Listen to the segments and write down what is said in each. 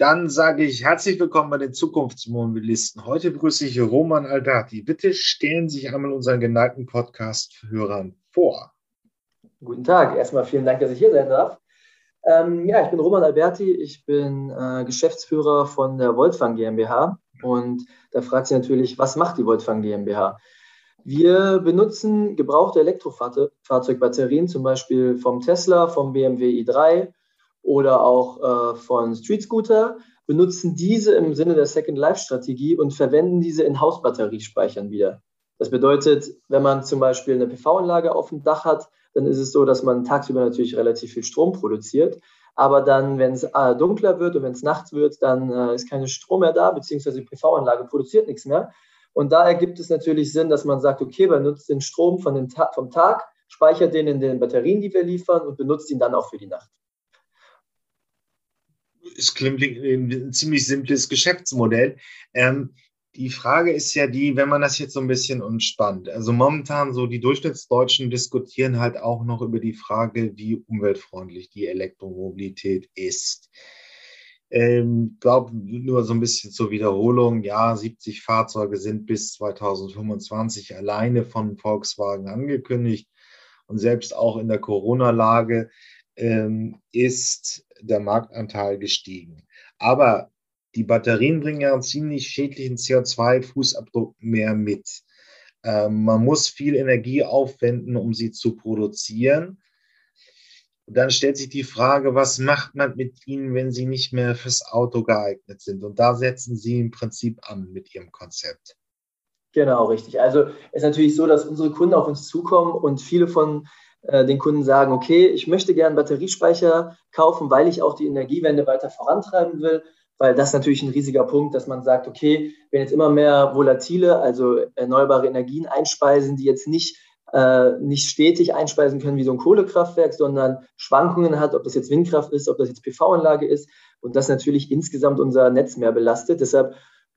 Dann sage ich herzlich willkommen bei den Zukunftsmobilisten. Heute begrüße ich Roman Aldati. Bitte stellen Sie sich einmal unseren geneigten Podcast-Hörern vor. Guten Tag. Erstmal vielen Dank, dass ich hier sein darf. Ähm, ja, ich bin Roman Alberti. Ich bin äh, Geschäftsführer von der Voltfang GmbH. Und da fragt sich natürlich, was macht die Voltfang GmbH? Wir benutzen gebrauchte Elektrofahrzeugbatterien, zum Beispiel vom Tesla, vom BMW i3 oder auch äh, von Street Scooter, benutzen diese im Sinne der Second Life Strategie und verwenden diese in Hausbatteriespeichern wieder. Das bedeutet, wenn man zum Beispiel eine PV-Anlage auf dem Dach hat, dann ist es so, dass man tagsüber natürlich relativ viel Strom produziert. Aber dann, wenn es äh, dunkler wird und wenn es nachts wird, dann äh, ist kein Strom mehr da, beziehungsweise die PV-Anlage produziert nichts mehr. Und da ergibt es natürlich Sinn, dass man sagt, okay, man nutzt den Strom von den Ta vom Tag, speichert den in den Batterien, die wir liefern und benutzt ihn dann auch für die Nacht es klingt ein ziemlich simples Geschäftsmodell. Ähm, die Frage ist ja die, wenn man das jetzt so ein bisschen umspannt. Also momentan so die Durchschnittsdeutschen diskutieren halt auch noch über die Frage, wie umweltfreundlich die Elektromobilität ist. Ähm, glaube nur so ein bisschen zur Wiederholung. Ja, 70 Fahrzeuge sind bis 2025 alleine von Volkswagen angekündigt. Und selbst auch in der Corona-Lage ähm, ist der Marktanteil gestiegen. Aber die Batterien bringen ja einen ziemlich schädlichen CO2-Fußabdruck mehr mit. Ähm, man muss viel Energie aufwenden, um sie zu produzieren. Und dann stellt sich die Frage, was macht man mit ihnen, wenn sie nicht mehr fürs Auto geeignet sind? Und da setzen Sie im Prinzip an mit Ihrem Konzept. Genau, richtig. Also es ist natürlich so, dass unsere Kunden auf uns zukommen und viele von äh, den Kunden sagen, okay, ich möchte gerne Batteriespeicher kaufen, weil ich auch die Energiewende weiter vorantreiben will, weil das natürlich ein riesiger Punkt, dass man sagt, okay, wenn jetzt immer mehr volatile, also erneuerbare Energien einspeisen, die jetzt nicht äh, nicht stetig einspeisen können wie so ein Kohlekraftwerk, sondern Schwankungen hat, ob das jetzt Windkraft ist, ob das jetzt PV-Anlage ist und das natürlich insgesamt unser Netz mehr belastet. Deshalb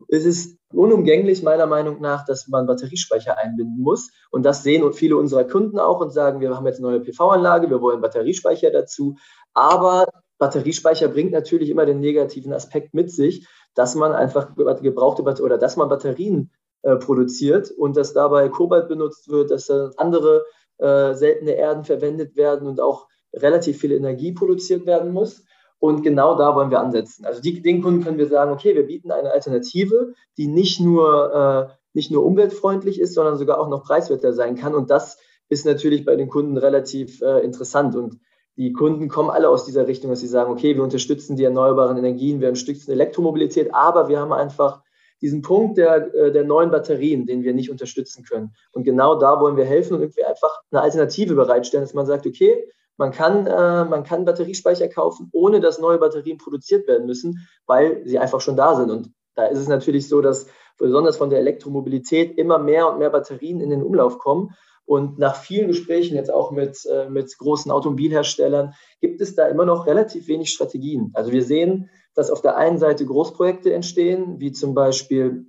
ist es unumgänglich meiner Meinung nach, dass man Batteriespeicher einbinden muss. Und das sehen viele unserer Kunden auch und sagen, wir haben jetzt eine neue PV-Anlage, wir wollen Batteriespeicher dazu. Aber Batteriespeicher bringt natürlich immer den negativen Aspekt mit sich, dass man einfach gebrauchte Batterien oder dass man Batterien äh, produziert und dass dabei Kobalt benutzt wird, dass äh, andere äh, seltene Erden verwendet werden und auch relativ viel Energie produziert werden muss. Und genau da wollen wir ansetzen. Also die, den Kunden können wir sagen, okay, wir bieten eine Alternative, die nicht nur, äh, nicht nur umweltfreundlich ist, sondern sogar auch noch preiswerter sein kann. Und das ist natürlich bei den Kunden relativ äh, interessant. Und die Kunden kommen alle aus dieser Richtung, dass sie sagen, okay, wir unterstützen die erneuerbaren Energien, wir unterstützen Elektromobilität, aber wir haben einfach diesen Punkt der, äh, der neuen Batterien, den wir nicht unterstützen können. Und genau da wollen wir helfen und irgendwie einfach eine Alternative bereitstellen, dass man sagt, okay, man kann, äh, man kann Batteriespeicher kaufen, ohne dass neue Batterien produziert werden müssen, weil sie einfach schon da sind. Und da ist es natürlich so, dass besonders von der Elektromobilität immer mehr und mehr Batterien in den Umlauf kommen. Und nach vielen Gesprächen jetzt auch mit, äh, mit großen Automobilherstellern gibt es da immer noch relativ wenig Strategien. Also wir sehen, dass auf der einen Seite Großprojekte entstehen, wie zum Beispiel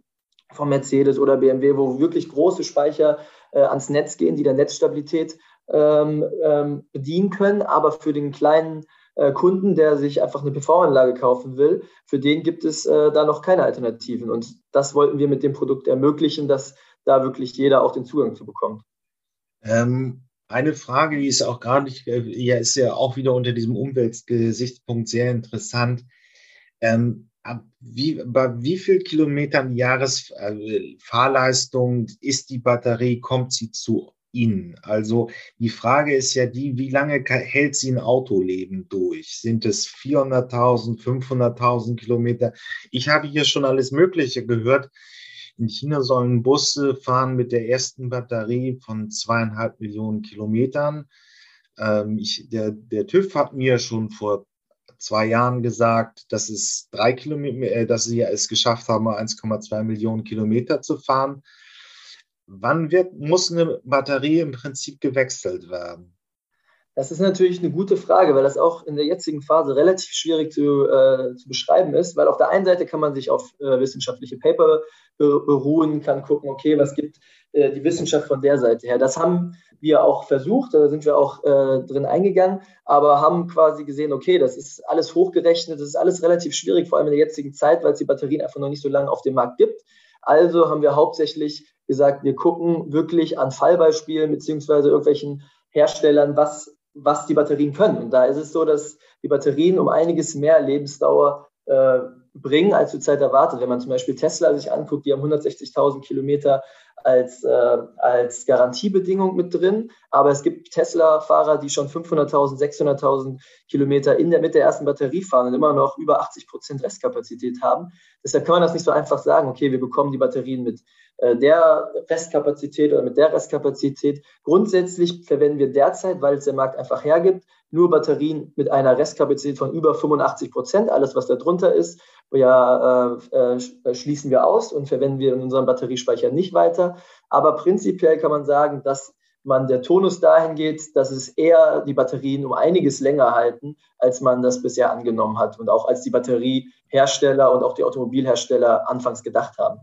von Mercedes oder BMW, wo wirklich große Speicher äh, ans Netz gehen, die der Netzstabilität ähm, ähm, bedienen können, aber für den kleinen äh, Kunden, der sich einfach eine PV-Anlage kaufen will, für den gibt es äh, da noch keine Alternativen. Und das wollten wir mit dem Produkt ermöglichen, dass da wirklich jeder auch den Zugang zu bekommt. Ähm, eine Frage, die ist auch gar nicht, äh, ja, ist ja auch wieder unter diesem Umweltgesichtspunkt sehr interessant. Ähm, wie, bei wie viel Kilometern Jahresfahrleistung äh, ist die Batterie, kommt sie zu Ihnen? Also die Frage ist ja die, wie lange hält sie ein Autoleben durch? Sind es 400.000, 500.000 Kilometer? Ich habe hier schon alles Mögliche gehört. In China sollen Busse fahren mit der ersten Batterie von zweieinhalb Millionen Kilometern. Ähm, ich, der, der TÜV hat mir schon vor zwei Jahren gesagt, dass es drei Kilometer, äh, dass sie es geschafft haben, 1,2 Millionen Kilometer zu fahren. Wann wird, muss eine Batterie im Prinzip gewechselt werden? Das ist natürlich eine gute Frage, weil das auch in der jetzigen Phase relativ schwierig zu, äh, zu beschreiben ist, weil auf der einen Seite kann man sich auf äh, wissenschaftliche Paper beruhen, kann gucken, okay, was gibt äh, die Wissenschaft von der Seite her. Das haben wir auch versucht, da sind wir auch äh, drin eingegangen, aber haben quasi gesehen, okay, das ist alles hochgerechnet, das ist alles relativ schwierig, vor allem in der jetzigen Zeit, weil es die Batterien einfach noch nicht so lange auf dem Markt gibt. Also haben wir hauptsächlich gesagt, wir gucken wirklich an Fallbeispielen beziehungsweise irgendwelchen Herstellern, was was die Batterien können. Und da ist es so, dass die Batterien um einiges mehr Lebensdauer äh, bringen, als zurzeit erwartet. Wenn man zum Beispiel Tesla sich anguckt, die haben 160.000 Kilometer als, äh, als Garantiebedingung mit drin. Aber es gibt Tesla-Fahrer, die schon 500.000, 600.000 Kilometer in der, mit der ersten Batterie fahren und immer noch über 80 Prozent Restkapazität haben. Deshalb kann man das nicht so einfach sagen, okay, wir bekommen die Batterien mit der Restkapazität oder mit der Restkapazität. Grundsätzlich verwenden wir derzeit, weil es der Markt einfach hergibt, nur Batterien mit einer Restkapazität von über 85 Prozent. Alles, was da drunter ist, ja, äh, äh, schließen wir aus und verwenden wir in unserem Batteriespeicher nicht weiter. Aber prinzipiell kann man sagen, dass man der Tonus dahin geht, dass es eher die Batterien um einiges länger halten, als man das bisher angenommen hat und auch als die Batteriehersteller und auch die Automobilhersteller anfangs gedacht haben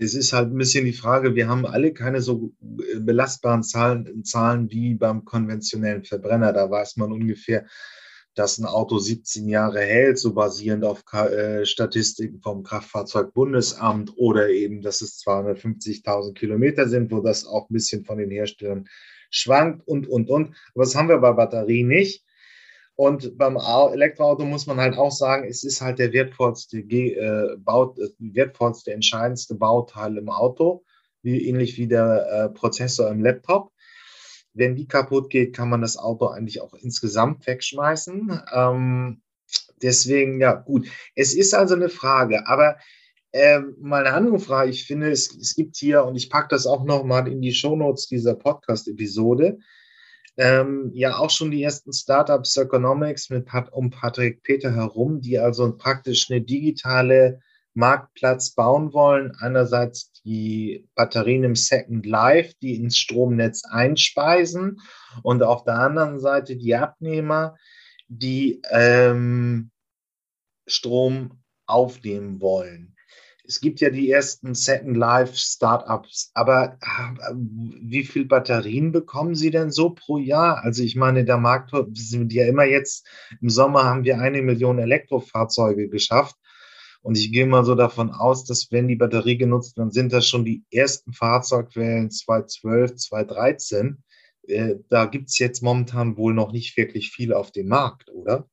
es ist halt ein bisschen die Frage, wir haben alle keine so äh, belastbaren Zahlen, Zahlen wie beim konventionellen Verbrenner. Da weiß man ungefähr, dass ein Auto 17 Jahre hält, so basierend auf äh, Statistiken vom Kraftfahrzeugbundesamt oder eben, dass es 250.000 Kilometer sind, wo das auch ein bisschen von den Herstellern schwankt und, und, und. Aber das haben wir bei Batterien nicht. Und beim Elektroauto muss man halt auch sagen, es ist halt der wertvollste, äh, Bau, äh, wertvollste, entscheidendste Bauteil im Auto, wie, ähnlich wie der äh, Prozessor im Laptop. Wenn die kaputt geht, kann man das Auto eigentlich auch insgesamt wegschmeißen. Ähm, deswegen, ja, gut. Es ist also eine Frage, aber äh, mal eine andere Frage. Ich finde, es, es gibt hier, und ich packe das auch nochmal in die Shownotes dieser Podcast-Episode, ähm, ja auch schon die ersten Startups Economics mit um Patrick Peter herum, die also praktisch eine digitale Marktplatz bauen wollen. Einerseits die Batterien im Second Life, die ins Stromnetz einspeisen und auf der anderen Seite die Abnehmer, die ähm, Strom aufnehmen wollen es gibt ja die ersten Second Life Startups, aber äh, wie viel Batterien bekommen Sie denn so pro Jahr? Also ich meine, der Markt sind ja immer jetzt, im Sommer haben wir eine Million Elektrofahrzeuge geschafft. Und ich gehe mal so davon aus, dass wenn die Batterie genutzt, dann sind das schon die ersten Fahrzeugwellen 2012, 2013. Äh, da gibt es jetzt momentan wohl noch nicht wirklich viel auf dem Markt, oder?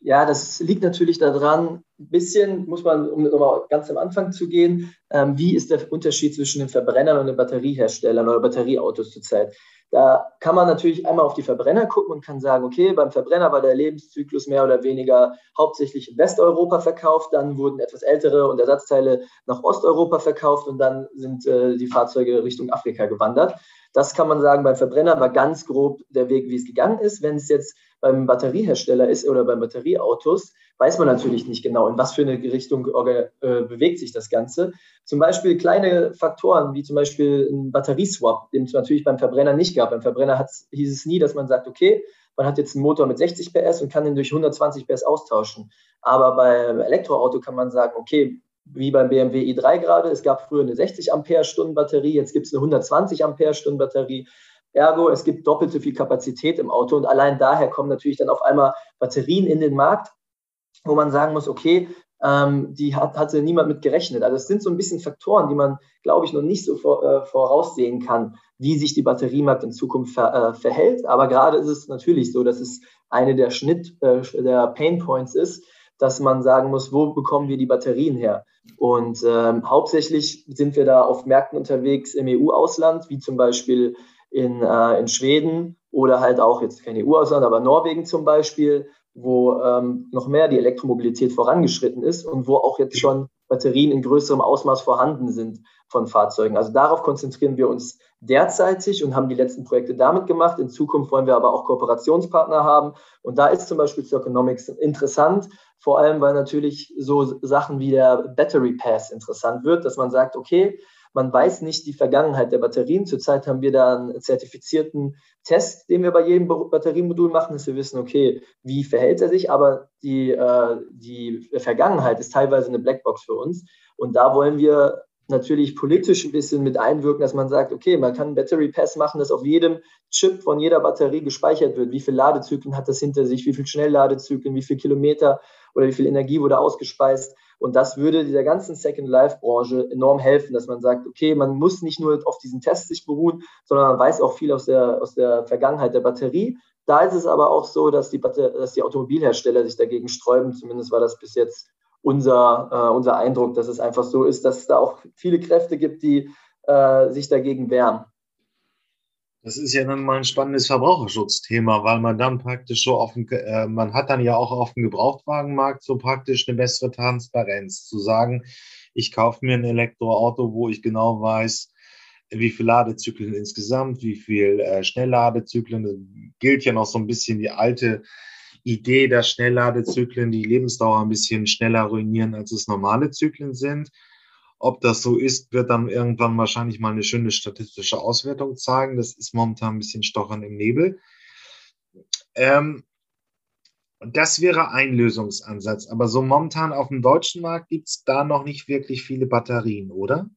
Ja, das liegt natürlich daran, ein bisschen muss man, um nochmal ganz am Anfang zu gehen, ähm, wie ist der Unterschied zwischen den Verbrennern und den Batterieherstellern oder Batterieautos zurzeit? Da kann man natürlich einmal auf die Verbrenner gucken und kann sagen, okay, beim Verbrenner war der Lebenszyklus mehr oder weniger hauptsächlich in Westeuropa verkauft, dann wurden etwas ältere und Ersatzteile nach Osteuropa verkauft und dann sind äh, die Fahrzeuge Richtung Afrika gewandert. Das kann man sagen, beim Verbrenner war ganz grob der Weg, wie es gegangen ist. Wenn es jetzt beim Batteriehersteller ist oder beim Batterieautos, weiß man natürlich nicht genau, in was für eine Richtung äh, bewegt sich das Ganze. Zum Beispiel kleine Faktoren, wie zum Beispiel ein Batterieswap, den es natürlich beim Verbrenner nicht gab. Beim Verbrenner hieß es nie, dass man sagt, okay, man hat jetzt einen Motor mit 60 PS und kann den durch 120 PS austauschen. Aber beim Elektroauto kann man sagen, okay, wie beim BMW i3 gerade, es gab früher eine 60 Ampere-Stunden Batterie, jetzt gibt es eine 120 Ampere-Stunden Batterie. Ergo, es gibt doppelt so viel Kapazität im Auto und allein daher kommen natürlich dann auf einmal Batterien in den Markt, wo man sagen muss, okay, ähm, die hat, hatte niemand mit gerechnet. Also es sind so ein bisschen Faktoren, die man, glaube ich, noch nicht so vor, äh, voraussehen kann, wie sich die Batteriemarkt in Zukunft ver, äh, verhält. Aber gerade ist es natürlich so, dass es eine der Schnitt, äh, der Pain Points ist, dass man sagen muss, wo bekommen wir die Batterien her? Und ähm, hauptsächlich sind wir da auf Märkten unterwegs im EU-Ausland, wie zum Beispiel in, äh, in Schweden oder halt auch jetzt kein EU-Ausland, aber Norwegen zum Beispiel, wo ähm, noch mehr die Elektromobilität vorangeschritten ist und wo auch jetzt schon Batterien in größerem Ausmaß vorhanden sind von Fahrzeugen. Also darauf konzentrieren wir uns derzeitig und haben die letzten Projekte damit gemacht. In Zukunft wollen wir aber auch Kooperationspartner haben. Und da ist zum Beispiel Circonomics interessant, vor allem weil natürlich so Sachen wie der Battery Pass interessant wird, dass man sagt, okay, man weiß nicht die Vergangenheit der Batterien. Zurzeit haben wir da einen zertifizierten Test, den wir bei jedem Batteriemodul machen, dass wir wissen, okay, wie verhält er sich, aber die, äh, die Vergangenheit ist teilweise eine Blackbox für uns. Und da wollen wir natürlich politisch ein bisschen mit einwirken, dass man sagt, okay, man kann einen Battery Pass machen, dass auf jedem Chip von jeder Batterie gespeichert wird. Wie viele Ladezyklen hat das hinter sich? Wie viele Schnellladezyklen? Wie viele Kilometer oder wie viel Energie wurde ausgespeist? Und das würde dieser ganzen Second Life Branche enorm helfen, dass man sagt, okay, man muss nicht nur auf diesen Test sich beruhen, sondern man weiß auch viel aus der, aus der Vergangenheit der Batterie. Da ist es aber auch so, dass die, dass die Automobilhersteller sich dagegen sträuben. Zumindest war das bis jetzt unser, äh, unser Eindruck, dass es einfach so ist, dass es da auch viele Kräfte gibt, die äh, sich dagegen wehren. Das ist ja dann mal ein spannendes Verbraucherschutzthema, weil man dann praktisch so auf dem, äh, man hat dann ja auch auf dem Gebrauchtwagenmarkt so praktisch eine bessere Transparenz zu sagen, ich kaufe mir ein Elektroauto, wo ich genau weiß, wie viele Ladezyklen insgesamt, wie viel äh, Schnellladezyklen. Das gilt ja noch so ein bisschen die alte Idee, dass Schnellladezyklen die Lebensdauer ein bisschen schneller ruinieren, als es normale Zyklen sind. Ob das so ist, wird dann irgendwann wahrscheinlich mal eine schöne statistische Auswertung zeigen. Das ist momentan ein bisschen Stochern im Nebel. Ähm, das wäre ein Lösungsansatz. Aber so momentan auf dem deutschen Markt gibt es da noch nicht wirklich viele Batterien, oder?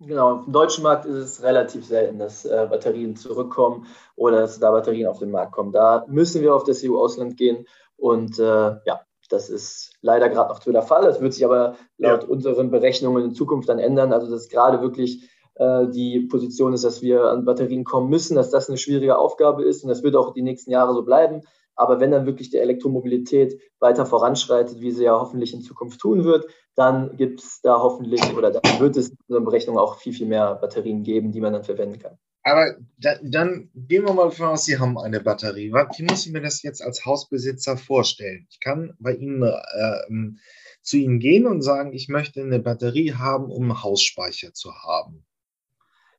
Genau, auf dem deutschen Markt ist es relativ selten, dass äh, Batterien zurückkommen oder dass da Batterien auf den Markt kommen. Da müssen wir auf das EU-Ausland gehen und äh, ja, das ist leider gerade noch zu der Fall. Das wird sich aber laut ja. unseren Berechnungen in Zukunft dann ändern. Also dass gerade wirklich äh, die Position ist, dass wir an Batterien kommen müssen, dass das eine schwierige Aufgabe ist und das wird auch die nächsten Jahre so bleiben. Aber wenn dann wirklich die Elektromobilität weiter voranschreitet, wie sie ja hoffentlich in Zukunft tun wird, dann gibt es da hoffentlich oder dann wird es in unserer Berechnung auch viel, viel mehr Batterien geben, die man dann verwenden kann. Aber da, dann gehen wir mal davon aus, Sie haben eine Batterie. Wie muss ich mir das jetzt als Hausbesitzer vorstellen? Ich kann bei Ihnen äh, zu Ihnen gehen und sagen, ich möchte eine Batterie haben, um Hausspeicher zu haben.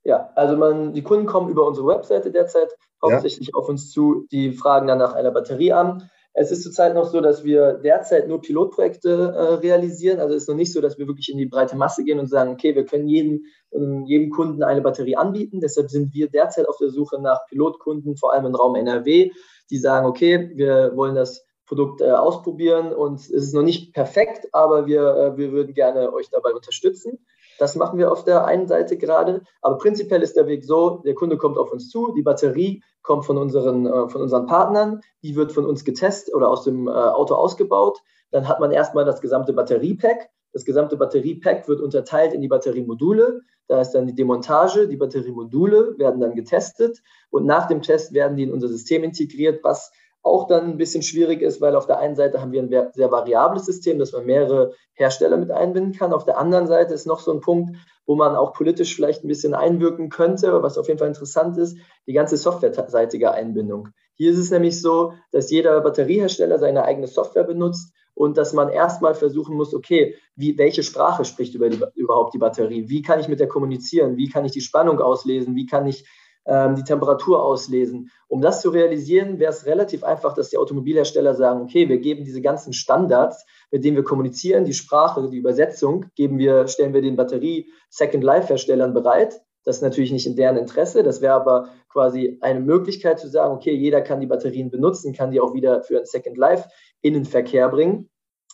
Ja, also man, die Kunden kommen über unsere Webseite derzeit hauptsächlich ja. auf uns zu, die fragen dann nach einer Batterie an. Es ist zurzeit noch so, dass wir derzeit nur Pilotprojekte äh, realisieren. Also es ist noch nicht so, dass wir wirklich in die breite Masse gehen und sagen, okay, wir können jedem, ähm, jedem Kunden eine Batterie anbieten. Deshalb sind wir derzeit auf der Suche nach Pilotkunden, vor allem im Raum NRW, die sagen, okay, wir wollen das Produkt äh, ausprobieren und es ist noch nicht perfekt, aber wir, äh, wir würden gerne euch dabei unterstützen. Das machen wir auf der einen Seite gerade. Aber prinzipiell ist der Weg so, der Kunde kommt auf uns zu, die Batterie kommt von unseren, äh, von unseren Partnern, die wird von uns getestet oder aus dem äh, Auto ausgebaut. Dann hat man erstmal das gesamte Batteriepack. Das gesamte Batteriepack wird unterteilt in die Batteriemodule. Da ist dann die Demontage. Die Batteriemodule werden dann getestet und nach dem Test werden die in unser System integriert, was auch dann ein bisschen schwierig ist, weil auf der einen Seite haben wir ein sehr variables System, dass man mehrere Hersteller mit einbinden kann. Auf der anderen Seite ist noch so ein Punkt, wo man auch politisch vielleicht ein bisschen einwirken könnte, was auf jeden Fall interessant ist, die ganze softwareseitige Einbindung. Hier ist es nämlich so, dass jeder Batteriehersteller seine eigene Software benutzt und dass man erstmal versuchen muss, okay, wie, welche Sprache spricht über die, überhaupt die Batterie? Wie kann ich mit der kommunizieren? Wie kann ich die Spannung auslesen? Wie kann ich ähm, die Temperatur auslesen. Um das zu realisieren, wäre es relativ einfach, dass die Automobilhersteller sagen, okay, wir geben diese ganzen Standards, mit denen wir kommunizieren, die Sprache, die Übersetzung, geben wir, stellen wir den Batterie Second Life Herstellern bereit. Das ist natürlich nicht in deren Interesse. Das wäre aber quasi eine Möglichkeit zu sagen, okay, jeder kann die Batterien benutzen, kann die auch wieder für ein Second Life in den Verkehr bringen.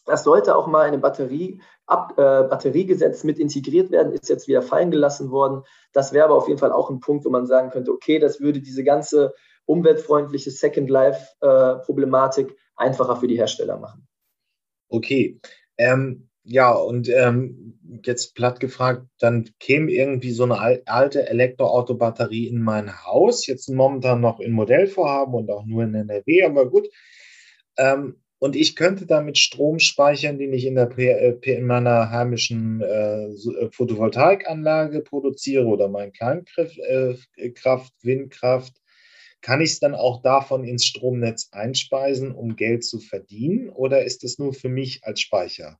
Das sollte auch mal eine Batterie, Ab, äh, Batteriegesetz mit integriert werden, ist jetzt wieder fallen gelassen worden. Das wäre aber auf jeden Fall auch ein Punkt, wo man sagen könnte, okay, das würde diese ganze umweltfreundliche Second Life-Problematik äh, einfacher für die Hersteller machen. Okay. Ähm, ja, und ähm, jetzt platt gefragt, dann käme irgendwie so eine alte Elektroautobatterie in mein Haus, jetzt momentan noch in Modellvorhaben und auch nur in NRW, aber gut. Ähm, und ich könnte damit Strom speichern, den ich in, der, äh, in meiner heimischen äh, äh, Photovoltaikanlage produziere oder mein Kleinkraft, äh, Kraft, Windkraft. Kann ich es dann auch davon ins Stromnetz einspeisen, um Geld zu verdienen? Oder ist es nur für mich als Speicher?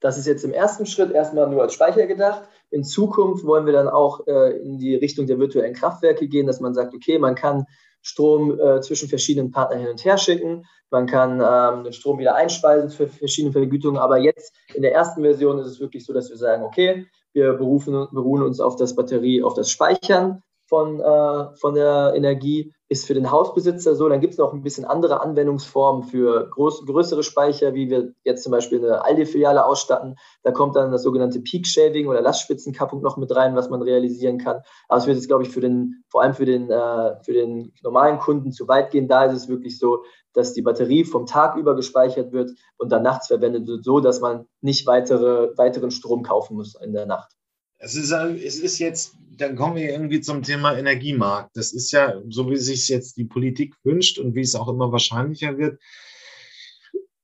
Das ist jetzt im ersten Schritt erstmal nur als Speicher gedacht. In Zukunft wollen wir dann auch äh, in die Richtung der virtuellen Kraftwerke gehen, dass man sagt, okay, man kann Strom äh, zwischen verschiedenen Partnern hin und her schicken. Man kann ähm, den Strom wieder einspeisen für verschiedene Vergütungen. Aber jetzt in der ersten Version ist es wirklich so, dass wir sagen, okay, wir berufen, beruhen uns auf das Batterie, auf das Speichern von, äh, von der Energie ist für den Hausbesitzer so. Dann gibt es noch ein bisschen andere Anwendungsformen für groß, größere Speicher, wie wir jetzt zum Beispiel eine Aldi-Filiale ausstatten. Da kommt dann das sogenannte Peak Shaving oder Lastspitzenkappung noch mit rein, was man realisieren kann. Aber es wird jetzt, glaube ich, für den, vor allem für den, äh, für den normalen Kunden zu weit gehen. Da ist es wirklich so, dass die Batterie vom Tag über gespeichert wird und dann nachts verwendet wird, so dass man nicht weitere, weiteren Strom kaufen muss in der Nacht. Es ist, es ist jetzt, dann kommen wir irgendwie zum Thema Energiemarkt. Das ist ja, so wie sich jetzt die Politik wünscht und wie es auch immer wahrscheinlicher wird.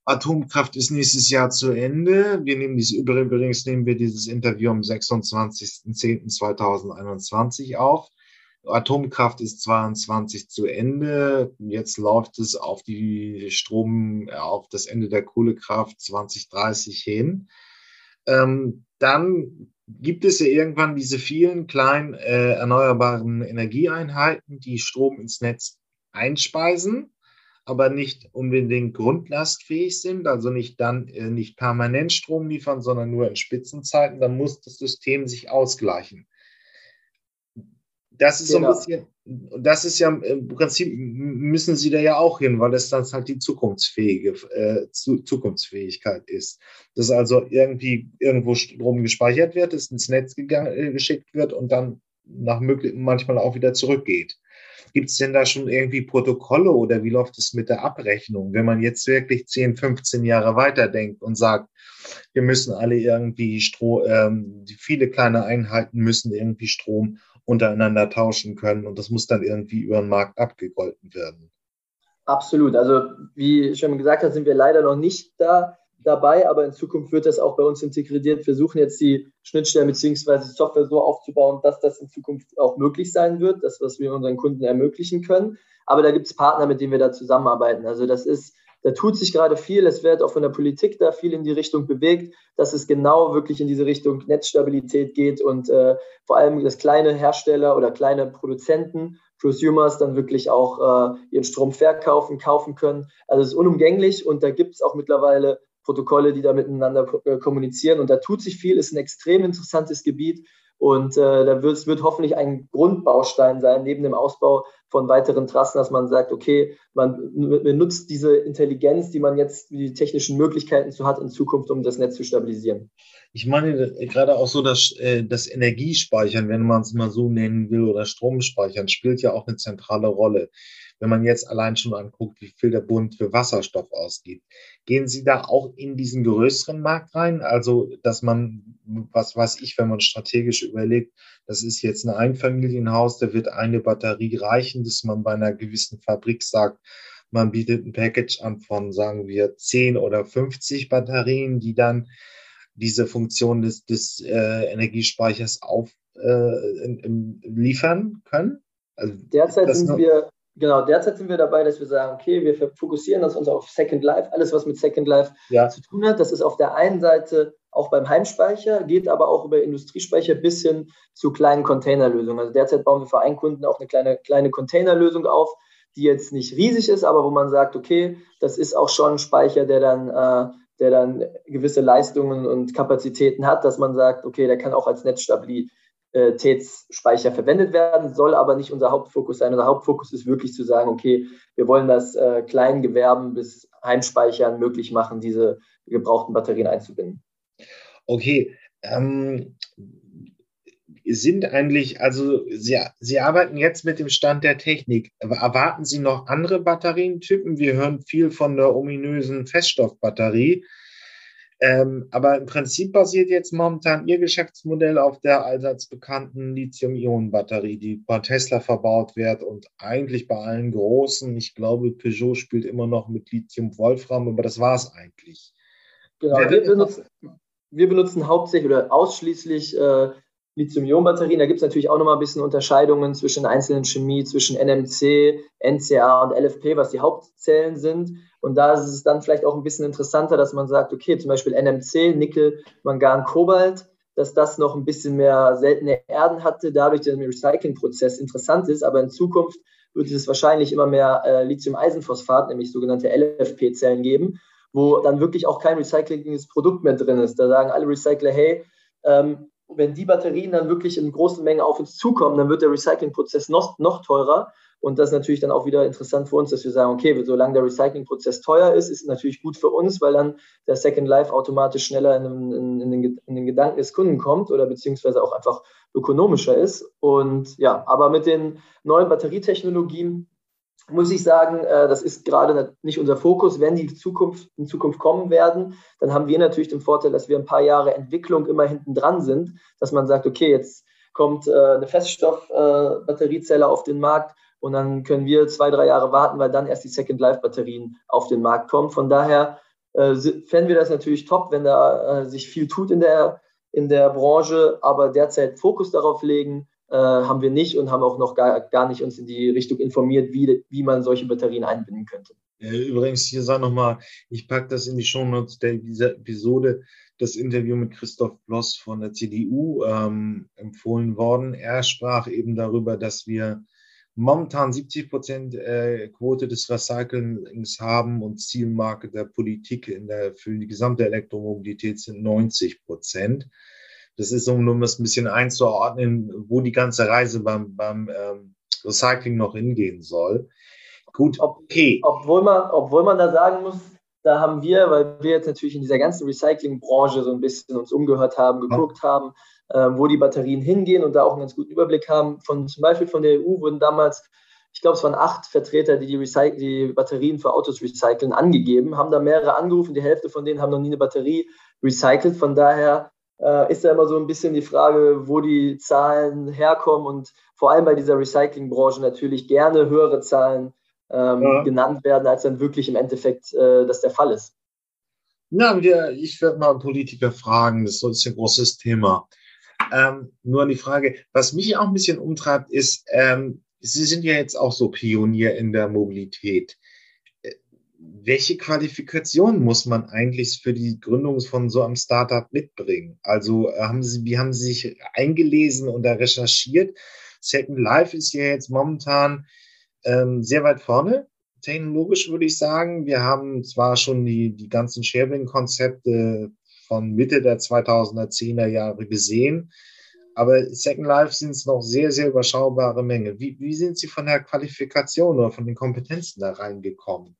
Atomkraft ist nächstes Jahr zu Ende. Wir nehmen dieses, übrigens nehmen wir dieses Interview am 26.10.2021 auf. Atomkraft ist 22 zu Ende. Jetzt läuft es auf die Strom, auf das Ende der Kohlekraft 2030 hin. Ähm, dann gibt es ja irgendwann diese vielen kleinen äh, erneuerbaren Energieeinheiten, die Strom ins Netz einspeisen, aber nicht unbedingt grundlastfähig sind, also nicht dann äh, nicht permanent Strom liefern, sondern nur in Spitzenzeiten. Dann muss das System sich ausgleichen. Das ist genau. so ein genau. bisschen, das ist ja im Prinzip müssen sie da ja auch hin, weil das dann halt die zukunftsfähige äh, Zukunftsfähigkeit ist. Dass also irgendwie irgendwo Strom gespeichert wird, es ins Netz gegangen, äh, geschickt wird und dann nach möglich manchmal auch wieder zurückgeht. Gibt es denn da schon irgendwie Protokolle oder wie läuft es mit der Abrechnung, wenn man jetzt wirklich 10, 15 Jahre weiterdenkt und sagt, wir müssen alle irgendwie Strom, ähm, viele kleine Einheiten müssen irgendwie Strom untereinander tauschen können und das muss dann irgendwie über den Markt abgegolten werden. Absolut. Also wie schon gesagt habe, sind wir leider noch nicht da dabei, aber in Zukunft wird das auch bei uns integriert. Wir versuchen jetzt die Schnittstellen bzw. Software so aufzubauen, dass das in Zukunft auch möglich sein wird, das, was wir unseren Kunden ermöglichen können. Aber da gibt es Partner, mit denen wir da zusammenarbeiten. Also das ist da tut sich gerade viel. Es wird auch von der Politik da viel in die Richtung bewegt, dass es genau wirklich in diese Richtung Netzstabilität geht und äh, vor allem, dass kleine Hersteller oder kleine Produzenten, Prosumers dann wirklich auch äh, ihren Strom verkaufen, kaufen können. Also es ist unumgänglich und da gibt es auch mittlerweile Protokolle, die da miteinander äh, kommunizieren. Und da tut sich viel, ist ein extrem interessantes Gebiet. Und äh, da wird wird hoffentlich ein Grundbaustein sein, neben dem Ausbau von weiteren Trassen, dass man sagt, okay, man benutzt diese Intelligenz, die man jetzt, die technischen Möglichkeiten zu hat, in Zukunft, um das Netz zu stabilisieren. Ich meine gerade auch so, dass äh, das Energiespeichern, wenn man es mal so nennen will, oder Stromspeichern, spielt ja auch eine zentrale Rolle wenn man jetzt allein schon anguckt, wie viel der Bund für Wasserstoff ausgibt. Gehen Sie da auch in diesen größeren Markt rein? Also, dass man, was weiß ich, wenn man strategisch überlegt, das ist jetzt ein Einfamilienhaus, da wird eine Batterie reichen, dass man bei einer gewissen Fabrik sagt, man bietet ein Package an von, sagen wir, 10 oder 50 Batterien, die dann diese Funktion des, des äh, Energiespeichers auf, äh, in, in, liefern können? Also, Derzeit sind wir Genau, derzeit sind wir dabei, dass wir sagen, okay, wir fokussieren uns auf Second Life, alles, was mit Second Life ja. zu tun hat. Das ist auf der einen Seite auch beim Heimspeicher, geht aber auch über Industriespeicher bis hin zu kleinen Containerlösungen. Also derzeit bauen wir für einen Kunden auch eine kleine, kleine Containerlösung auf, die jetzt nicht riesig ist, aber wo man sagt, okay, das ist auch schon ein Speicher, der dann, äh, der dann gewisse Leistungen und Kapazitäten hat, dass man sagt, okay, der kann auch als Netzstabilität Qualitätsspeicher verwendet werden, soll aber nicht unser Hauptfokus sein. Unser Hauptfokus ist wirklich zu sagen, okay, wir wollen das äh, kleinen Gewerben bis Heimspeichern möglich machen, diese gebrauchten Batterien einzubinden. Okay. Ähm, sind eigentlich, also Sie, Sie arbeiten jetzt mit dem Stand der Technik. Erwarten Sie noch andere Batterientypen? Wir hören viel von der ominösen Feststoffbatterie. Ähm, aber im Prinzip basiert jetzt momentan Ihr Geschäftsmodell auf der allseits bekannten Lithium-Ionen-Batterie, die bei Tesla verbaut wird und eigentlich bei allen großen. Ich glaube, Peugeot spielt immer noch mit Lithium-Wolfram, aber das war es eigentlich. Genau, wir benutzen, wir benutzen, hauptsächlich oder ausschließlich äh, Lithium-Ionen-Batterien. Da gibt es natürlich auch nochmal ein bisschen Unterscheidungen zwischen einzelnen Chemie, zwischen NMC, NCA und LFP, was die Hauptzellen sind. Und da ist es dann vielleicht auch ein bisschen interessanter, dass man sagt, okay, zum Beispiel NMC, Nickel, Mangan, Kobalt, dass das noch ein bisschen mehr seltene Erden hatte, dadurch der Recyclingprozess interessant ist. Aber in Zukunft wird es wahrscheinlich immer mehr äh, Lithium-Eisenphosphat, nämlich sogenannte LFP-Zellen geben, wo dann wirklich auch kein recyclingiges Produkt mehr drin ist. Da sagen alle Recycler, hey, ähm, wenn die Batterien dann wirklich in großen Mengen auf uns zukommen, dann wird der Recyclingprozess noch, noch teurer. Und das ist natürlich dann auch wieder interessant für uns, dass wir sagen, okay, solange der Recyclingprozess teuer ist, ist natürlich gut für uns, weil dann der Second Life automatisch schneller in, in, in, den, in, den, Gedanken des Kunden kommt oder beziehungsweise auch einfach ökonomischer ist. Und ja, aber mit den neuen Batterietechnologien muss ich sagen, äh, das ist gerade nicht unser Fokus. Wenn die Zukunft, in Zukunft kommen werden, dann haben wir natürlich den Vorteil, dass wir ein paar Jahre Entwicklung immer hinten dran sind, dass man sagt, okay, jetzt kommt äh, eine Feststoff-Batteriezelle auf den Markt und dann können wir zwei, drei Jahre warten, weil dann erst die Second Life-Batterien auf den Markt kommen. Von daher äh, fänden wir das natürlich top, wenn da sich viel tut in der, in der Branche, aber derzeit Fokus darauf legen, äh, haben wir nicht und haben auch noch gar, gar nicht uns in die Richtung informiert, wie, wie man solche Batterien einbinden könnte. Übrigens, hier sag nochmal, ich packe das in die Shownotes der dieser Episode, das Interview mit Christoph Bloss von der CDU ähm, empfohlen worden. Er sprach eben darüber, dass wir momentan 70 Prozent äh, Quote des Recyclings haben und Zielmarke der Politik in der, für die gesamte Elektromobilität sind 90 Prozent. Das ist, um nur das ein bisschen einzuordnen, wo die ganze Reise beim, beim ähm, Recycling noch hingehen soll. Gut, okay. Ob, obwohl, man, obwohl man da sagen muss, da haben wir, weil wir jetzt natürlich in dieser ganzen Recycling-Branche so ein bisschen uns umgehört haben, geguckt ja. haben, wo die Batterien hingehen und da auch einen ganz guten Überblick haben. Von, zum Beispiel von der EU wurden damals, ich glaube, es waren acht Vertreter, die die, die Batterien für Autos recyceln, angegeben, haben da mehrere angerufen. Die Hälfte von denen haben noch nie eine Batterie recycelt. Von daher äh, ist ja immer so ein bisschen die Frage, wo die Zahlen herkommen und vor allem bei dieser Recyclingbranche natürlich gerne höhere Zahlen ähm, ja. genannt werden, als dann wirklich im Endeffekt äh, das der Fall ist. Na, wir, ich werde mal Politiker fragen, das ist ein großes Thema. Ähm, nur die Frage, was mich auch ein bisschen umtreibt, ist, ähm, Sie sind ja jetzt auch so Pionier in der Mobilität welche Qualifikation muss man eigentlich für die Gründung von so einem Startup mitbringen? Also äh, haben Sie, wie haben Sie sich eingelesen und da recherchiert? Second Life ist ja jetzt momentan ähm, sehr weit vorne, technologisch würde ich sagen. Wir haben zwar schon die, die ganzen Sharing-Konzepte von Mitte der 2010er Jahre gesehen, aber Second Life sind es noch sehr, sehr überschaubare Menge. Wie, wie sind Sie von der Qualifikation oder von den Kompetenzen da reingekommen?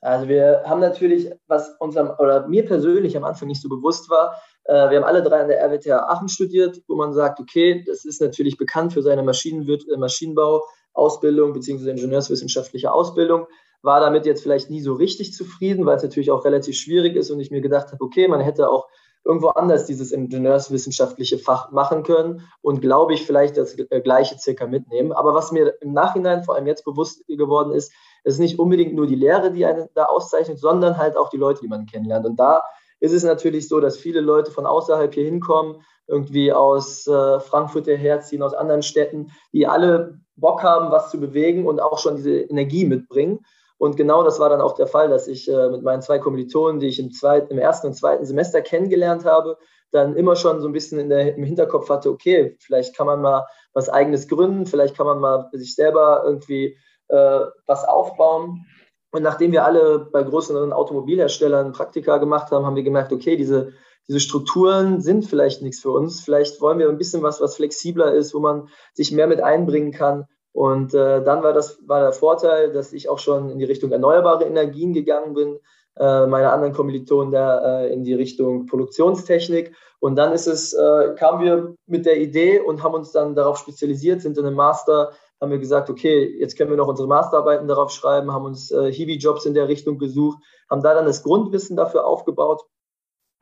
Also wir haben natürlich, was uns am, oder mir persönlich am Anfang nicht so bewusst war, äh, wir haben alle drei an der RWTH Aachen studiert, wo man sagt, okay, das ist natürlich bekannt für seine Maschinenwirt äh, Maschinenbau-Ausbildung bzw. ingenieurswissenschaftliche Ausbildung, war damit jetzt vielleicht nie so richtig zufrieden, weil es natürlich auch relativ schwierig ist und ich mir gedacht habe, okay, man hätte auch irgendwo anders dieses ingenieurswissenschaftliche Fach machen können und glaube ich vielleicht das äh, gleiche circa mitnehmen. Aber was mir im Nachhinein vor allem jetzt bewusst geworden ist, ist nicht unbedingt nur die Lehre, die einen da auszeichnet, sondern halt auch die Leute, die man kennenlernt. Und da ist es natürlich so, dass viele Leute von außerhalb hier hinkommen, irgendwie aus äh, Frankfurt herziehen, aus anderen Städten, die alle Bock haben, was zu bewegen und auch schon diese Energie mitbringen. Und genau das war dann auch der Fall, dass ich äh, mit meinen zwei Kommilitonen, die ich im, zweiten, im ersten und zweiten Semester kennengelernt habe, dann immer schon so ein bisschen der, im Hinterkopf hatte, okay, vielleicht kann man mal was eigenes gründen, vielleicht kann man mal sich selber irgendwie äh, was aufbauen. Und nachdem wir alle bei größeren Automobilherstellern Praktika gemacht haben, haben wir gemerkt, okay, diese, diese Strukturen sind vielleicht nichts für uns. Vielleicht wollen wir ein bisschen was, was flexibler ist, wo man sich mehr mit einbringen kann. Und äh, dann war das war der Vorteil, dass ich auch schon in die Richtung erneuerbare Energien gegangen bin, äh, meine anderen Kommilitonen da äh, in die Richtung Produktionstechnik. Und dann ist es, äh, kamen wir mit der Idee und haben uns dann darauf spezialisiert, sind in einem Master haben wir gesagt, okay, jetzt können wir noch unsere Masterarbeiten darauf schreiben, haben uns äh, Hiwi-Jobs in der Richtung gesucht, haben da dann das Grundwissen dafür aufgebaut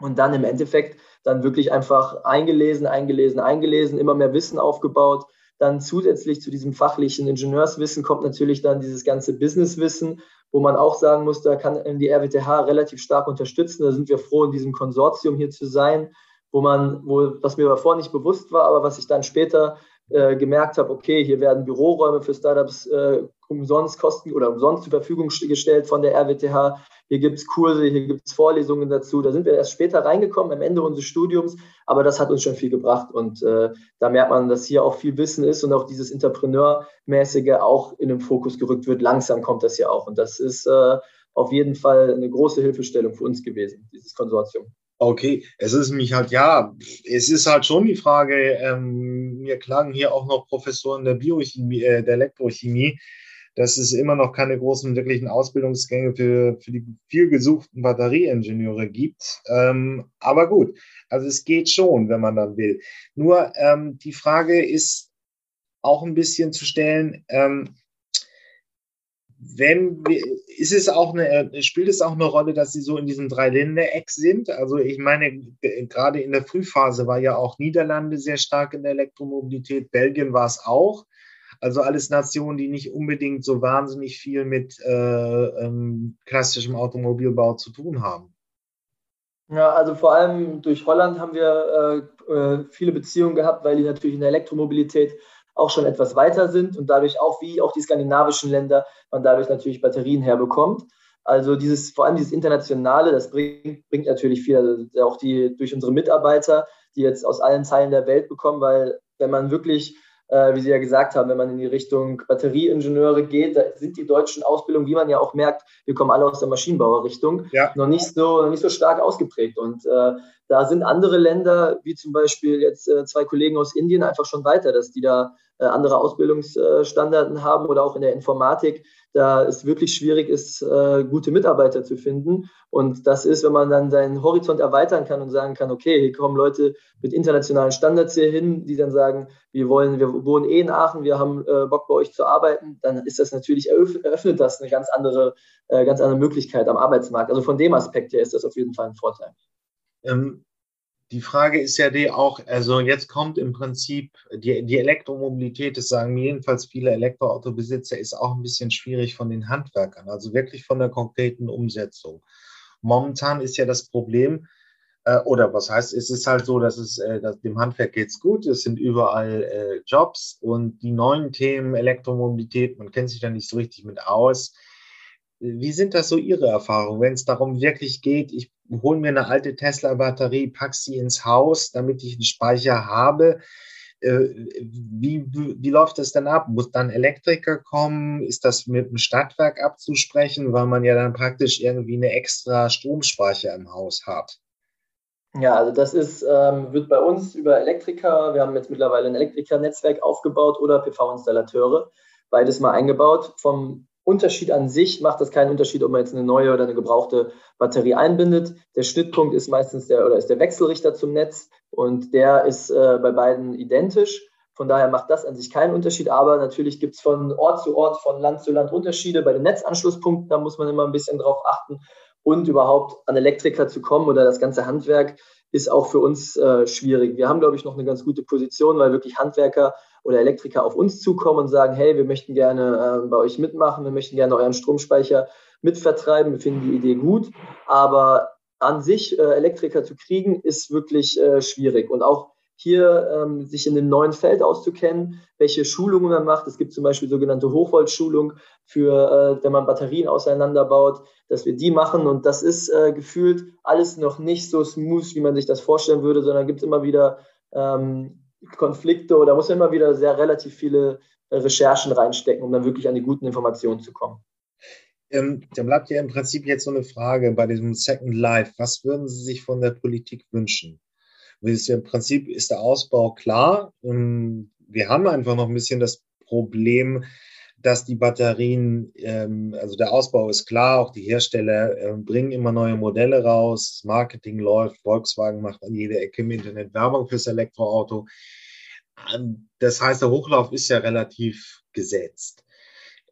und dann im Endeffekt dann wirklich einfach eingelesen, eingelesen, eingelesen, immer mehr Wissen aufgebaut. Dann zusätzlich zu diesem fachlichen Ingenieurswissen kommt natürlich dann dieses ganze Businesswissen, wo man auch sagen muss, da kann die RWTH relativ stark unterstützen. Da sind wir froh, in diesem Konsortium hier zu sein, wo man, wo, was mir davor nicht bewusst war, aber was ich dann später äh, gemerkt habe, okay, hier werden Büroräume für Startups äh, umsonst kosten oder umsonst zur Verfügung gestellt von der RWTH. Hier gibt es Kurse, hier gibt es Vorlesungen dazu. Da sind wir erst später reingekommen, am Ende unseres Studiums, aber das hat uns schon viel gebracht. Und äh, da merkt man, dass hier auch viel Wissen ist und auch dieses Entrepreneurmäßige auch in den Fokus gerückt wird. Langsam kommt das ja auch. Und das ist äh, auf jeden Fall eine große Hilfestellung für uns gewesen, dieses Konsortium. Okay, es ist mich halt, ja, es ist halt schon die Frage, ähm, mir klagen hier auch noch Professoren der Biochemie, äh, der Elektrochemie, dass es immer noch keine großen wirklichen Ausbildungsgänge für, für die viel gesuchten Batterieingenieure gibt. Ähm, aber gut, also es geht schon, wenn man dann will. Nur ähm, die Frage ist auch ein bisschen zu stellen, ähm, wenn ist es auch eine, spielt es auch eine Rolle, dass sie so in diesem Dreiländereck sind? Also ich meine, gerade in der Frühphase war ja auch Niederlande sehr stark in der Elektromobilität, Belgien war es auch. Also alles Nationen, die nicht unbedingt so wahnsinnig viel mit äh, ähm, klassischem Automobilbau zu tun haben. Ja, also vor allem durch Holland haben wir äh, äh viele Beziehungen gehabt, weil die natürlich in der Elektromobilität auch schon etwas weiter sind und dadurch auch wie auch die skandinavischen Länder man dadurch natürlich Batterien herbekommt. Also dieses, vor allem dieses Internationale, das bringt, bringt natürlich viel, also auch die durch unsere Mitarbeiter, die jetzt aus allen Teilen der Welt bekommen, weil wenn man wirklich äh, wie Sie ja gesagt haben, wenn man in die Richtung Batterieingenieure geht, da sind die deutschen Ausbildungen, wie man ja auch merkt, wir kommen alle aus der Maschinenbauerrichtung, ja. noch, nicht so, noch nicht so stark ausgeprägt. Und äh, da sind andere Länder, wie zum Beispiel jetzt äh, zwei Kollegen aus Indien, einfach schon weiter, dass die da äh, andere Ausbildungsstandards haben oder auch in der Informatik, da es wirklich schwierig ist, äh, gute Mitarbeiter zu finden. Und das ist, wenn man dann seinen Horizont erweitern kann und sagen kann, okay, hier kommen Leute mit internationalen Standards hier hin, die dann sagen, wir wollen, wir wohnen eh in Aachen, wir haben äh, Bock bei euch zu arbeiten, dann ist das natürlich, eröffnet das eine ganz andere, ganz andere Möglichkeit am Arbeitsmarkt. Also von dem Aspekt her ist das auf jeden Fall ein Vorteil. Ähm, die Frage ist ja die auch, also jetzt kommt im Prinzip die, die Elektromobilität, das sagen mir jedenfalls viele Elektroautobesitzer, ist auch ein bisschen schwierig von den Handwerkern, also wirklich von der konkreten Umsetzung. Momentan ist ja das Problem, äh, oder was heißt, es ist halt so, dass es äh, dass dem Handwerk geht's gut, es sind überall äh, Jobs und die neuen Themen Elektromobilität, man kennt sich da nicht so richtig mit aus, wie sind das so Ihre Erfahrungen, wenn es darum wirklich geht, ich hole mir eine alte Tesla-Batterie, pack sie ins Haus, damit ich einen Speicher habe? Äh, wie, wie läuft das denn ab? Muss dann Elektriker kommen? Ist das mit dem Stadtwerk abzusprechen, weil man ja dann praktisch irgendwie eine extra Stromspeicher im Haus hat? Ja, also das ist, ähm, wird bei uns über Elektriker, wir haben jetzt mittlerweile ein Elektrikernetzwerk aufgebaut oder PV-Installateure, beides mal eingebaut. Vom Unterschied an sich macht das keinen Unterschied, ob man jetzt eine neue oder eine gebrauchte Batterie einbindet. Der Schnittpunkt ist meistens der oder ist der Wechselrichter zum Netz und der ist äh, bei beiden identisch. Von daher macht das an sich keinen Unterschied, aber natürlich gibt es von Ort zu Ort, von Land zu Land Unterschiede. Bei den Netzanschlusspunkten, da muss man immer ein bisschen drauf achten und überhaupt an Elektriker zu kommen oder das ganze Handwerk ist auch für uns äh, schwierig. Wir haben, glaube ich, noch eine ganz gute Position, weil wirklich Handwerker oder Elektriker auf uns zukommen und sagen, hey, wir möchten gerne äh, bei euch mitmachen, wir möchten gerne euren Stromspeicher mitvertreiben, wir finden die Idee gut, aber an sich äh, Elektriker zu kriegen, ist wirklich äh, schwierig. Und auch hier ähm, sich in dem neuen Feld auszukennen, welche Schulungen man macht. Es gibt zum Beispiel sogenannte Hochvoltschulung für, äh, wenn man Batterien auseinanderbaut, dass wir die machen. Und das ist äh, gefühlt alles noch nicht so smooth, wie man sich das vorstellen würde, sondern gibt immer wieder ähm, Konflikte oder muss immer wieder sehr relativ viele äh, Recherchen reinstecken, um dann wirklich an die guten Informationen zu kommen. Ähm, da bleibt ja im Prinzip jetzt so eine Frage bei diesem Second Life. Was würden Sie sich von der Politik wünschen? Im Prinzip ist der Ausbau klar. Ähm, wir haben einfach noch ein bisschen das Problem, dass die Batterien, ähm, also der Ausbau ist klar, auch die Hersteller äh, bringen immer neue Modelle raus, das Marketing läuft, Volkswagen macht an jeder Ecke im Internet Werbung fürs Elektroauto. Ähm, das heißt, der Hochlauf ist ja relativ gesetzt.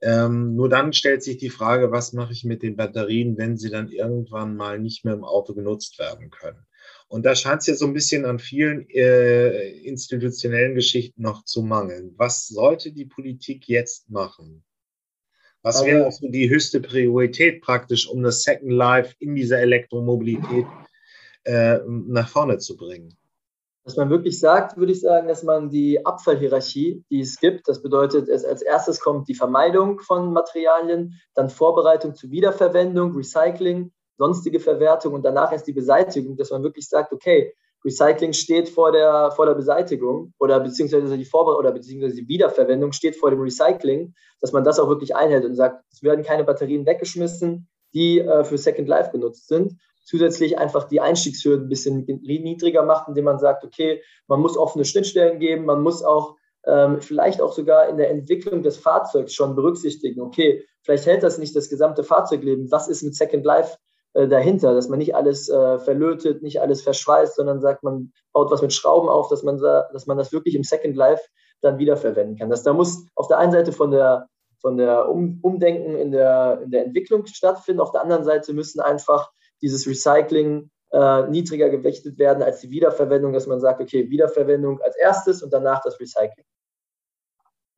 Ähm, nur dann stellt sich die Frage, was mache ich mit den Batterien, wenn sie dann irgendwann mal nicht mehr im Auto genutzt werden können? Und da scheint es ja so ein bisschen an vielen äh, institutionellen Geschichten noch zu mangeln. Was sollte die Politik jetzt machen? Was also, wäre so die höchste Priorität praktisch, um das Second Life in dieser Elektromobilität äh, nach vorne zu bringen? Was man wirklich sagt, würde ich sagen, dass man die Abfallhierarchie, die es gibt, das bedeutet, es als erstes kommt die Vermeidung von Materialien, dann Vorbereitung zur Wiederverwendung, Recycling, sonstige Verwertung und danach erst die Beseitigung, dass man wirklich sagt, okay, Recycling steht vor der, vor der Beseitigung oder beziehungsweise die Vorbereitung oder beziehungsweise die Wiederverwendung steht vor dem Recycling, dass man das auch wirklich einhält und sagt, es werden keine Batterien weggeschmissen, die äh, für Second Life genutzt sind. zusätzlich einfach die Einstiegshürden ein bisschen niedriger macht, indem man sagt, okay, man muss offene Schnittstellen geben, man muss auch ähm, vielleicht auch sogar in der Entwicklung des Fahrzeugs schon berücksichtigen, okay, vielleicht hält das nicht das gesamte Fahrzeugleben, was ist mit Second Life äh, dahinter, dass man nicht alles äh, verlötet, nicht alles verschweißt, sondern sagt, man baut was mit Schrauben auf, dass man, dass man das wirklich im Second Life dann wiederverwenden kann. Das, da muss auf der einen Seite von der, von der um Umdenken in der, in der Entwicklung stattfinden, auf der anderen Seite müssen einfach dieses Recycling äh, niedriger gewichtet werden als die Wiederverwendung, dass man sagt, okay, Wiederverwendung als erstes und danach das Recycling.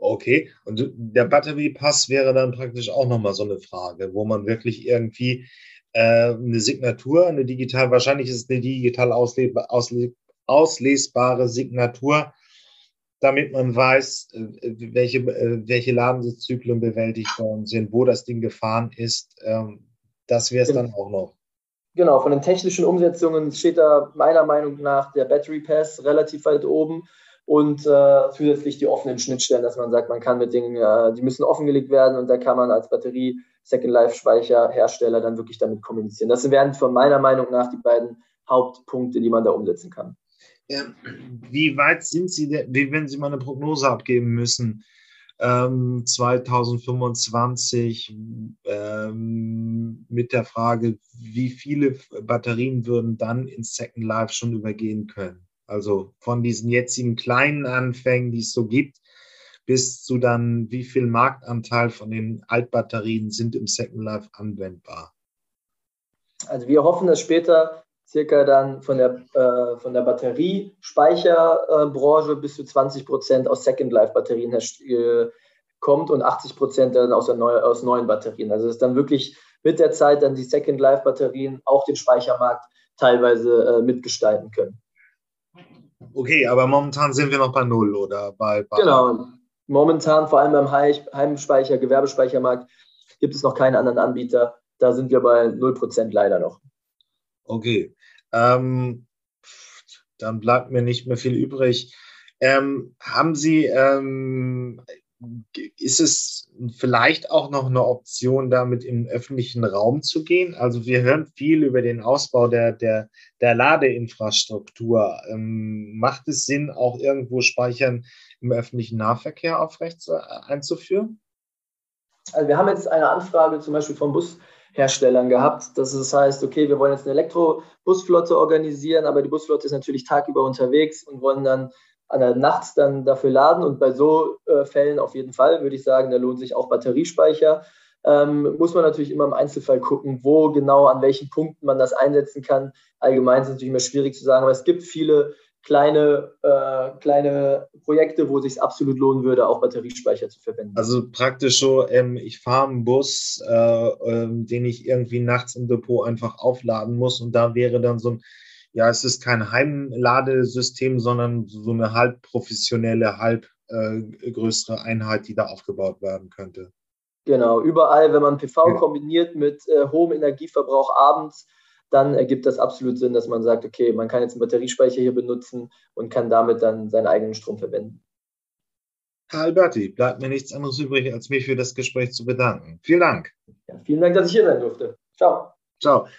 Okay, und der Batteriepass wäre dann praktisch auch nochmal so eine Frage, wo man wirklich irgendwie äh, eine Signatur, eine digital, wahrscheinlich ist es eine digital ausle ausle auslesbare Signatur, damit man weiß, äh, welche, äh, welche Ladensitzzyklen bewältigt worden sind, wo das Ding gefahren ist. Ähm, das wäre es dann auch noch. Genau, von den technischen Umsetzungen steht da meiner Meinung nach der Battery Pass relativ weit oben und äh, zusätzlich die offenen Schnittstellen, dass man sagt, man kann mit Dingen, äh, die müssen offengelegt werden und da kann man als Batterie Second Life Speicherhersteller dann wirklich damit kommunizieren. Das wären von meiner Meinung nach die beiden Hauptpunkte, die man da umsetzen kann. Wie weit sind Sie, wenn Sie mal eine Prognose abgeben müssen? Ähm, 2025 ähm, mit der Frage, wie viele Batterien würden dann in Second Life schon übergehen können? Also von diesen jetzigen kleinen Anfängen, die es so gibt, bis zu dann, wie viel Marktanteil von den Altbatterien sind im Second Life anwendbar? Also wir hoffen, dass später circa dann von der, äh, von der Batteriespeicherbranche bis zu 20 Prozent aus Second Life Batterien äh, kommt und 80 Prozent dann aus, Neu aus neuen Batterien. Also ist dann wirklich mit der Zeit dann die Second Life Batterien auch den Speichermarkt teilweise äh, mitgestalten können. Okay, aber momentan sind wir noch bei Null oder bei. bei genau. Momentan, vor allem beim Heimspeicher, Gewerbespeichermarkt, gibt es noch keinen anderen Anbieter. Da sind wir bei 0% leider noch. Okay. Ähm, dann bleibt mir nicht mehr viel übrig. Ähm, haben Sie, ähm, ist es vielleicht auch noch eine Option, damit im öffentlichen Raum zu gehen? Also wir hören viel über den Ausbau der, der, der Ladeinfrastruktur. Ähm, macht es Sinn, auch irgendwo Speichern im öffentlichen Nahverkehr aufrecht zu, einzuführen? Also wir haben jetzt eine Anfrage zum Beispiel vom Busherstellern gehabt, dass es heißt, okay, wir wollen jetzt eine Elektrobusflotte organisieren, aber die Busflotte ist natürlich tagüber unterwegs und wollen dann an der nachts dann dafür laden. Und bei so äh, Fällen auf jeden Fall würde ich sagen, da lohnt sich auch Batteriespeicher. Ähm, muss man natürlich immer im Einzelfall gucken, wo genau, an welchen Punkten man das einsetzen kann. Allgemein ist es natürlich immer schwierig zu sagen, aber es gibt viele kleine, äh, kleine Projekte, wo es sich absolut lohnen würde, auch Batteriespeicher zu verwenden. Also praktisch so, ähm, ich fahre einen Bus, äh, ähm, den ich irgendwie nachts im Depot einfach aufladen muss und da wäre dann so ein ja, es ist kein Heimladesystem, sondern so eine halb professionelle, halb äh, größere Einheit, die da aufgebaut werden könnte. Genau, überall, wenn man PV ja. kombiniert mit äh, hohem Energieverbrauch abends, dann ergibt das absolut Sinn, dass man sagt, okay, man kann jetzt einen Batteriespeicher hier benutzen und kann damit dann seinen eigenen Strom verwenden. Herr Alberti, bleibt mir nichts anderes übrig, als mich für das Gespräch zu bedanken. Vielen Dank. Ja, vielen Dank, dass ich hier sein durfte. Ciao. Ciao.